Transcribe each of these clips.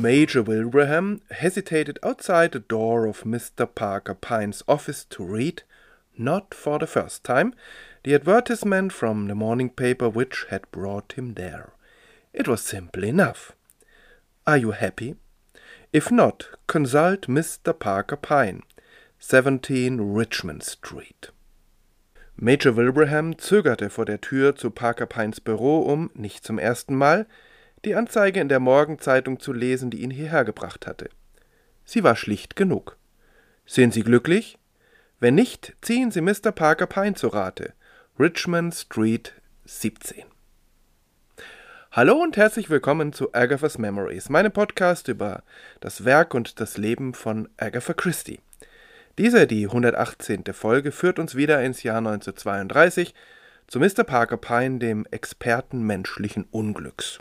Major Wilbraham hesitated outside the door of Mr. Parker Pine's office to read, not for the first time, the advertisement from the morning paper which had brought him there. It was simple enough. Are you happy? If not, consult Mr. Parker Pine, 17 Richmond Street. Major Wilbraham zögerte vor der Tür zu Parker Pines Büro, um, nicht zum ersten Mal, die Anzeige in der Morgenzeitung zu lesen, die ihn hierher gebracht hatte. Sie war schlicht genug. Sind Sie glücklich? Wenn nicht, ziehen Sie Mr. Parker Pine zu Rate. Richmond Street 17. Hallo und herzlich willkommen zu Agatha's Memories, meinem Podcast über das Werk und das Leben von Agatha Christie. Diese, die 118. Folge, führt uns wieder ins Jahr 1932 zu Mr. Parker Pine, dem Experten menschlichen Unglücks.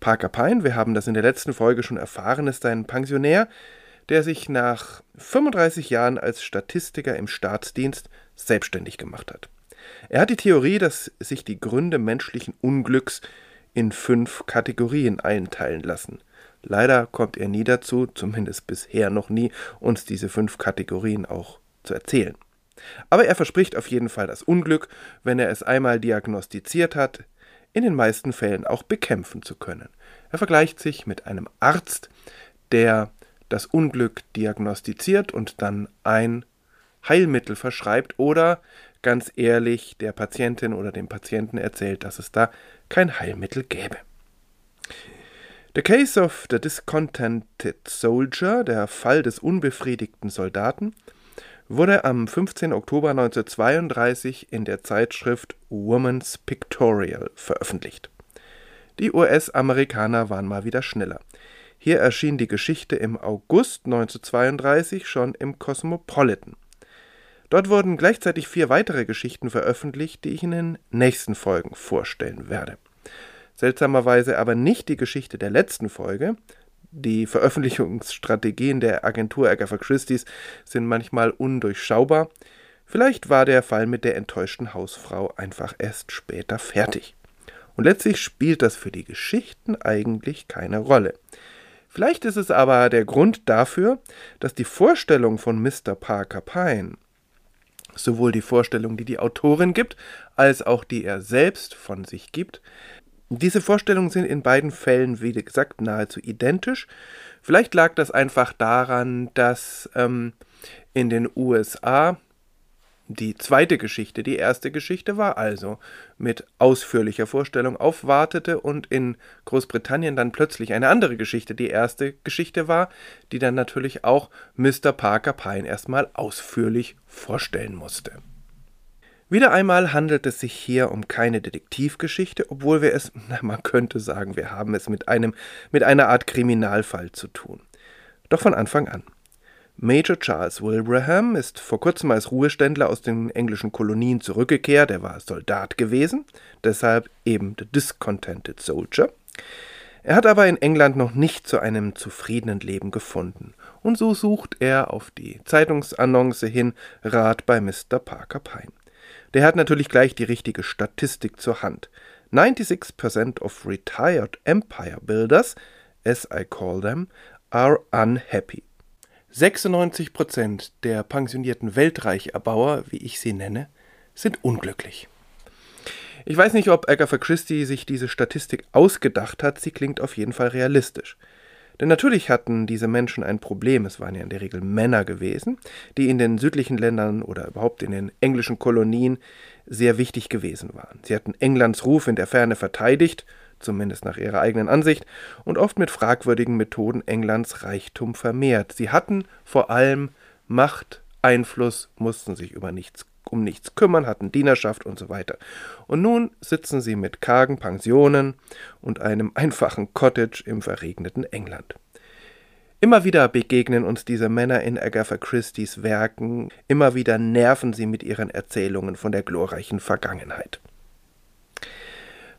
Parker Pine, wir haben das in der letzten Folge schon erfahren, ist ein Pensionär, der sich nach 35 Jahren als Statistiker im Staatsdienst selbstständig gemacht hat. Er hat die Theorie, dass sich die Gründe menschlichen Unglücks in fünf Kategorien einteilen lassen. Leider kommt er nie dazu, zumindest bisher noch nie, uns diese fünf Kategorien auch zu erzählen. Aber er verspricht auf jeden Fall das Unglück, wenn er es einmal diagnostiziert hat, in den meisten Fällen auch bekämpfen zu können. Er vergleicht sich mit einem Arzt, der das Unglück diagnostiziert und dann ein Heilmittel verschreibt oder ganz ehrlich der Patientin oder dem Patienten erzählt, dass es da kein Heilmittel gäbe. The Case of the Discontented Soldier, der Fall des unbefriedigten Soldaten, wurde am 15. Oktober 1932 in der Zeitschrift Woman's Pictorial veröffentlicht. Die US-Amerikaner waren mal wieder schneller. Hier erschien die Geschichte im August 1932 schon im Cosmopolitan. Dort wurden gleichzeitig vier weitere Geschichten veröffentlicht, die ich in den nächsten Folgen vorstellen werde seltsamerweise aber nicht die Geschichte der letzten Folge. Die Veröffentlichungsstrategien der Agentur Agatha Christie's sind manchmal undurchschaubar. Vielleicht war der Fall mit der enttäuschten Hausfrau einfach erst später fertig. Und letztlich spielt das für die Geschichten eigentlich keine Rolle. Vielleicht ist es aber der Grund dafür, dass die Vorstellung von Mr. Parker Pine, sowohl die Vorstellung, die die Autorin gibt, als auch die er selbst von sich gibt, diese Vorstellungen sind in beiden Fällen, wie gesagt, nahezu identisch. Vielleicht lag das einfach daran, dass ähm, in den USA die zweite Geschichte die erste Geschichte war, also mit ausführlicher Vorstellung aufwartete und in Großbritannien dann plötzlich eine andere Geschichte die erste Geschichte war, die dann natürlich auch Mr. Parker Pine erstmal ausführlich vorstellen musste. Wieder einmal handelt es sich hier um keine Detektivgeschichte, obwohl wir es, na, man könnte sagen, wir haben es mit einem, mit einer Art Kriminalfall zu tun. Doch von Anfang an. Major Charles Wilbraham ist vor kurzem als Ruheständler aus den englischen Kolonien zurückgekehrt. Er war Soldat gewesen, deshalb eben The Discontented Soldier. Er hat aber in England noch nicht zu einem zufriedenen Leben gefunden. Und so sucht er auf die Zeitungsannonce hin Rat bei Mr. Parker Pine. Der hat natürlich gleich die richtige Statistik zur Hand. 96% of retired empire builders, as I call them, are unhappy. 96% der pensionierten Weltreicherbauer, wie ich sie nenne, sind unglücklich. Ich weiß nicht, ob Agatha Christie sich diese Statistik ausgedacht hat, sie klingt auf jeden Fall realistisch. Denn natürlich hatten diese Menschen ein Problem, es waren ja in der Regel Männer gewesen, die in den südlichen Ländern oder überhaupt in den englischen Kolonien sehr wichtig gewesen waren. Sie hatten Englands Ruf in der Ferne verteidigt, zumindest nach ihrer eigenen Ansicht, und oft mit fragwürdigen Methoden Englands Reichtum vermehrt. Sie hatten vor allem Macht, Einfluss, mussten sich über nichts um nichts kümmern, hatten Dienerschaft und so weiter. Und nun sitzen sie mit kargen Pensionen und einem einfachen Cottage im verregneten England. Immer wieder begegnen uns diese Männer in Agatha Christie's Werken, immer wieder nerven sie mit ihren Erzählungen von der glorreichen Vergangenheit.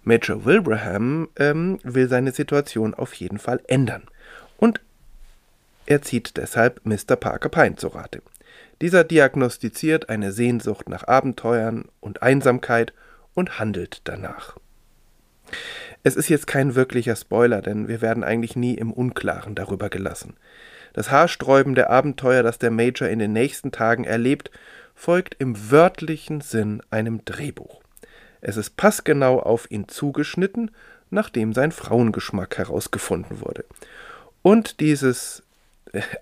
Major Wilbraham ähm, will seine Situation auf jeden Fall ändern und er zieht deshalb Mr. Parker Pine zu Rate. Dieser diagnostiziert eine Sehnsucht nach Abenteuern und Einsamkeit und handelt danach. Es ist jetzt kein wirklicher Spoiler, denn wir werden eigentlich nie im Unklaren darüber gelassen. Das haarsträubende Abenteuer, das der Major in den nächsten Tagen erlebt, folgt im wörtlichen Sinn einem Drehbuch. Es ist passgenau auf ihn zugeschnitten, nachdem sein Frauengeschmack herausgefunden wurde. Und dieses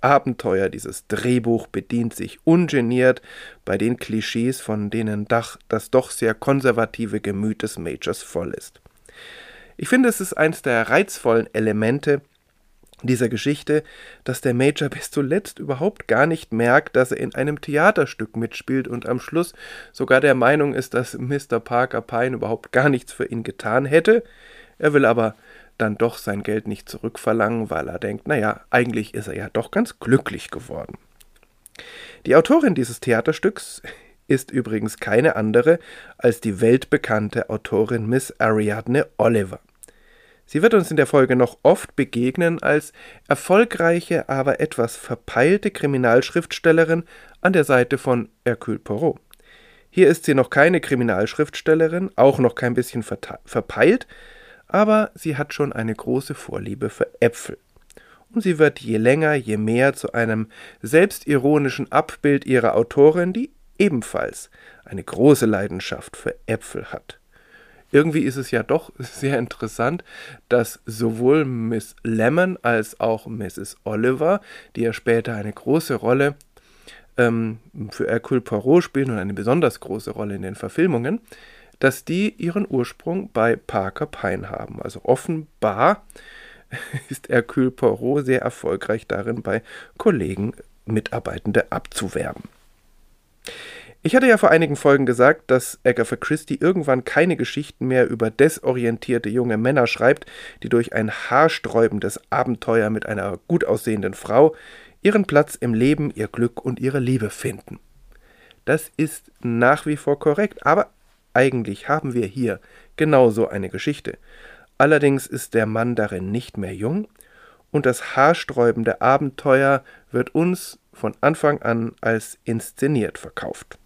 Abenteuer, dieses Drehbuch bedient sich ungeniert bei den Klischees, von denen das doch sehr konservative Gemüt des Majors voll ist. Ich finde, es ist eines der reizvollen Elemente dieser Geschichte, dass der Major bis zuletzt überhaupt gar nicht merkt, dass er in einem Theaterstück mitspielt und am Schluss sogar der Meinung ist, dass Mr. Parker Pine überhaupt gar nichts für ihn getan hätte. Er will aber dann doch sein Geld nicht zurückverlangen, weil er denkt, naja, eigentlich ist er ja doch ganz glücklich geworden. Die Autorin dieses Theaterstücks ist übrigens keine andere als die weltbekannte Autorin Miss Ariadne Oliver. Sie wird uns in der Folge noch oft begegnen als erfolgreiche, aber etwas verpeilte Kriminalschriftstellerin an der Seite von Hercule Poirot. Hier ist sie noch keine Kriminalschriftstellerin, auch noch kein bisschen verpeilt, aber sie hat schon eine große Vorliebe für Äpfel. Und sie wird je länger, je mehr zu einem selbstironischen Abbild ihrer Autorin, die ebenfalls eine große Leidenschaft für Äpfel hat. Irgendwie ist es ja doch sehr interessant, dass sowohl Miss Lemon als auch Mrs. Oliver, die ja später eine große Rolle ähm, für Hercule Poirot spielen und eine besonders große Rolle in den Verfilmungen, dass die ihren Ursprung bei Parker Pine haben. Also offenbar ist Hercule Poirot sehr erfolgreich darin, bei Kollegen Mitarbeitende abzuwerben. Ich hatte ja vor einigen Folgen gesagt, dass Agatha Christie irgendwann keine Geschichten mehr über desorientierte junge Männer schreibt, die durch ein haarsträubendes Abenteuer mit einer gut aussehenden Frau ihren Platz im Leben, ihr Glück und ihre Liebe finden. Das ist nach wie vor korrekt, aber eigentlich haben wir hier genauso eine Geschichte. Allerdings ist der Mann darin nicht mehr jung, und das haarsträubende Abenteuer wird uns von Anfang an als inszeniert verkauft.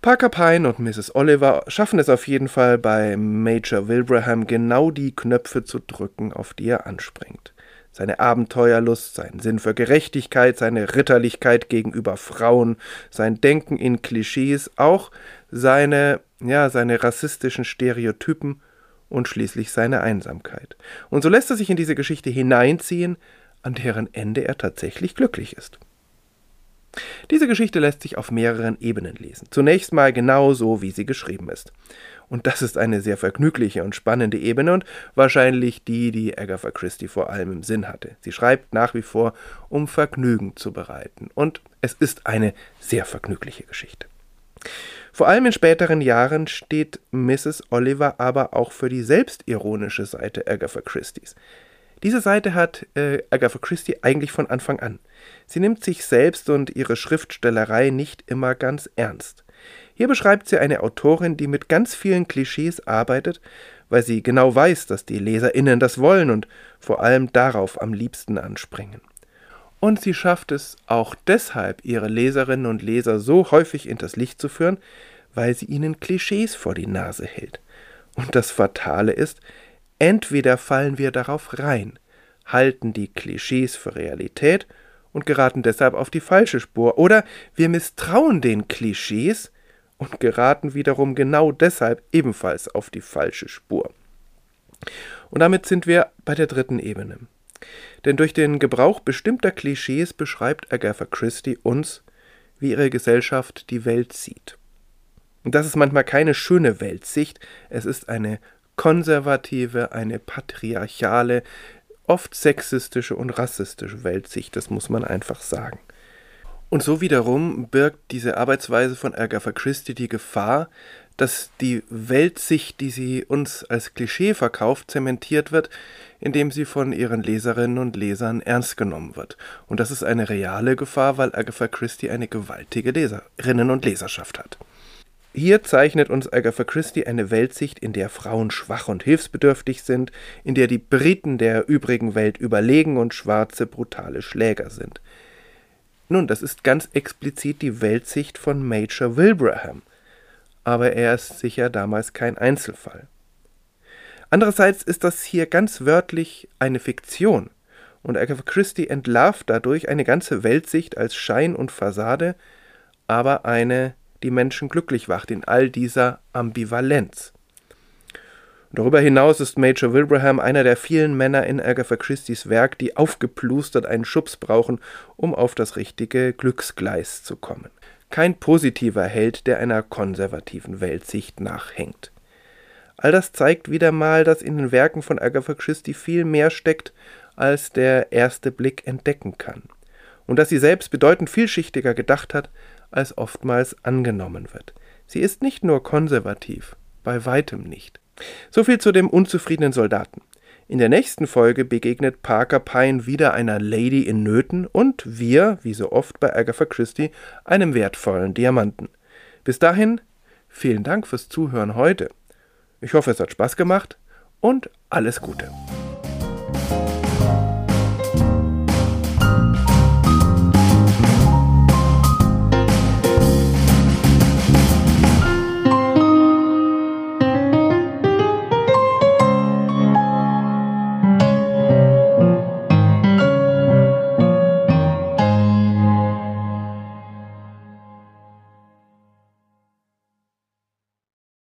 Parker Pine und Mrs. Oliver schaffen es auf jeden Fall bei Major Wilbraham genau die Knöpfe zu drücken, auf die er anspringt. Seine Abenteuerlust, sein Sinn für Gerechtigkeit, seine Ritterlichkeit gegenüber Frauen, sein Denken in Klischees, auch seine, ja, seine rassistischen Stereotypen und schließlich seine Einsamkeit. Und so lässt er sich in diese Geschichte hineinziehen, an deren Ende er tatsächlich glücklich ist. Diese Geschichte lässt sich auf mehreren Ebenen lesen. Zunächst mal genau so, wie sie geschrieben ist. Und das ist eine sehr vergnügliche und spannende Ebene und wahrscheinlich die, die Agatha Christie vor allem im Sinn hatte. Sie schreibt nach wie vor, um Vergnügen zu bereiten. Und es ist eine sehr vergnügliche Geschichte. Vor allem in späteren Jahren steht Mrs. Oliver aber auch für die selbstironische Seite Agatha Christie's. Diese Seite hat äh, Agatha Christie eigentlich von Anfang an. Sie nimmt sich selbst und ihre Schriftstellerei nicht immer ganz ernst. Hier beschreibt sie eine Autorin, die mit ganz vielen Klischees arbeitet, weil sie genau weiß, dass die Leserinnen das wollen und vor allem darauf am liebsten anspringen. Und sie schafft es auch deshalb, ihre Leserinnen und Leser so häufig in das Licht zu führen, weil sie ihnen Klischees vor die Nase hält. Und das Fatale ist, Entweder fallen wir darauf rein, halten die Klischees für Realität und geraten deshalb auf die falsche Spur, oder wir misstrauen den Klischees und geraten wiederum genau deshalb ebenfalls auf die falsche Spur. Und damit sind wir bei der dritten Ebene. Denn durch den Gebrauch bestimmter Klischees beschreibt Agatha Christie uns, wie ihre Gesellschaft die Welt sieht. Und das ist manchmal keine schöne Weltsicht, es ist eine konservative, eine patriarchale, oft sexistische und rassistische Weltsicht, das muss man einfach sagen. Und so wiederum birgt diese Arbeitsweise von Agatha Christie die Gefahr, dass die Weltsicht, die sie uns als Klischee verkauft, zementiert wird, indem sie von ihren Leserinnen und Lesern ernst genommen wird. Und das ist eine reale Gefahr, weil Agatha Christie eine gewaltige Leserinnen und Leserschaft hat. Hier zeichnet uns Agatha Christie eine Weltsicht, in der Frauen schwach und hilfsbedürftig sind, in der die Briten der übrigen Welt überlegen und Schwarze brutale Schläger sind. Nun, das ist ganz explizit die Weltsicht von Major Wilbraham. Aber er ist sicher damals kein Einzelfall. Andererseits ist das hier ganz wörtlich eine Fiktion und Agatha Christie entlarvt dadurch eine ganze Weltsicht als Schein und Fassade, aber eine, die Menschen glücklich macht in all dieser Ambivalenz. Darüber hinaus ist Major Wilbraham einer der vielen Männer in Agatha Christie's Werk, die aufgeplustert einen Schubs brauchen, um auf das richtige Glücksgleis zu kommen. Kein positiver Held, der einer konservativen Weltsicht nachhängt. All das zeigt wieder mal, dass in den Werken von Agatha Christie viel mehr steckt, als der erste Blick entdecken kann. Und dass sie selbst bedeutend vielschichtiger gedacht hat, als oftmals angenommen wird. Sie ist nicht nur konservativ, bei weitem nicht. So viel zu dem unzufriedenen Soldaten. In der nächsten Folge begegnet Parker Pine wieder einer Lady in Nöten und wir, wie so oft bei Agatha Christie, einem wertvollen Diamanten. Bis dahin, vielen Dank fürs Zuhören heute. Ich hoffe, es hat Spaß gemacht und alles Gute.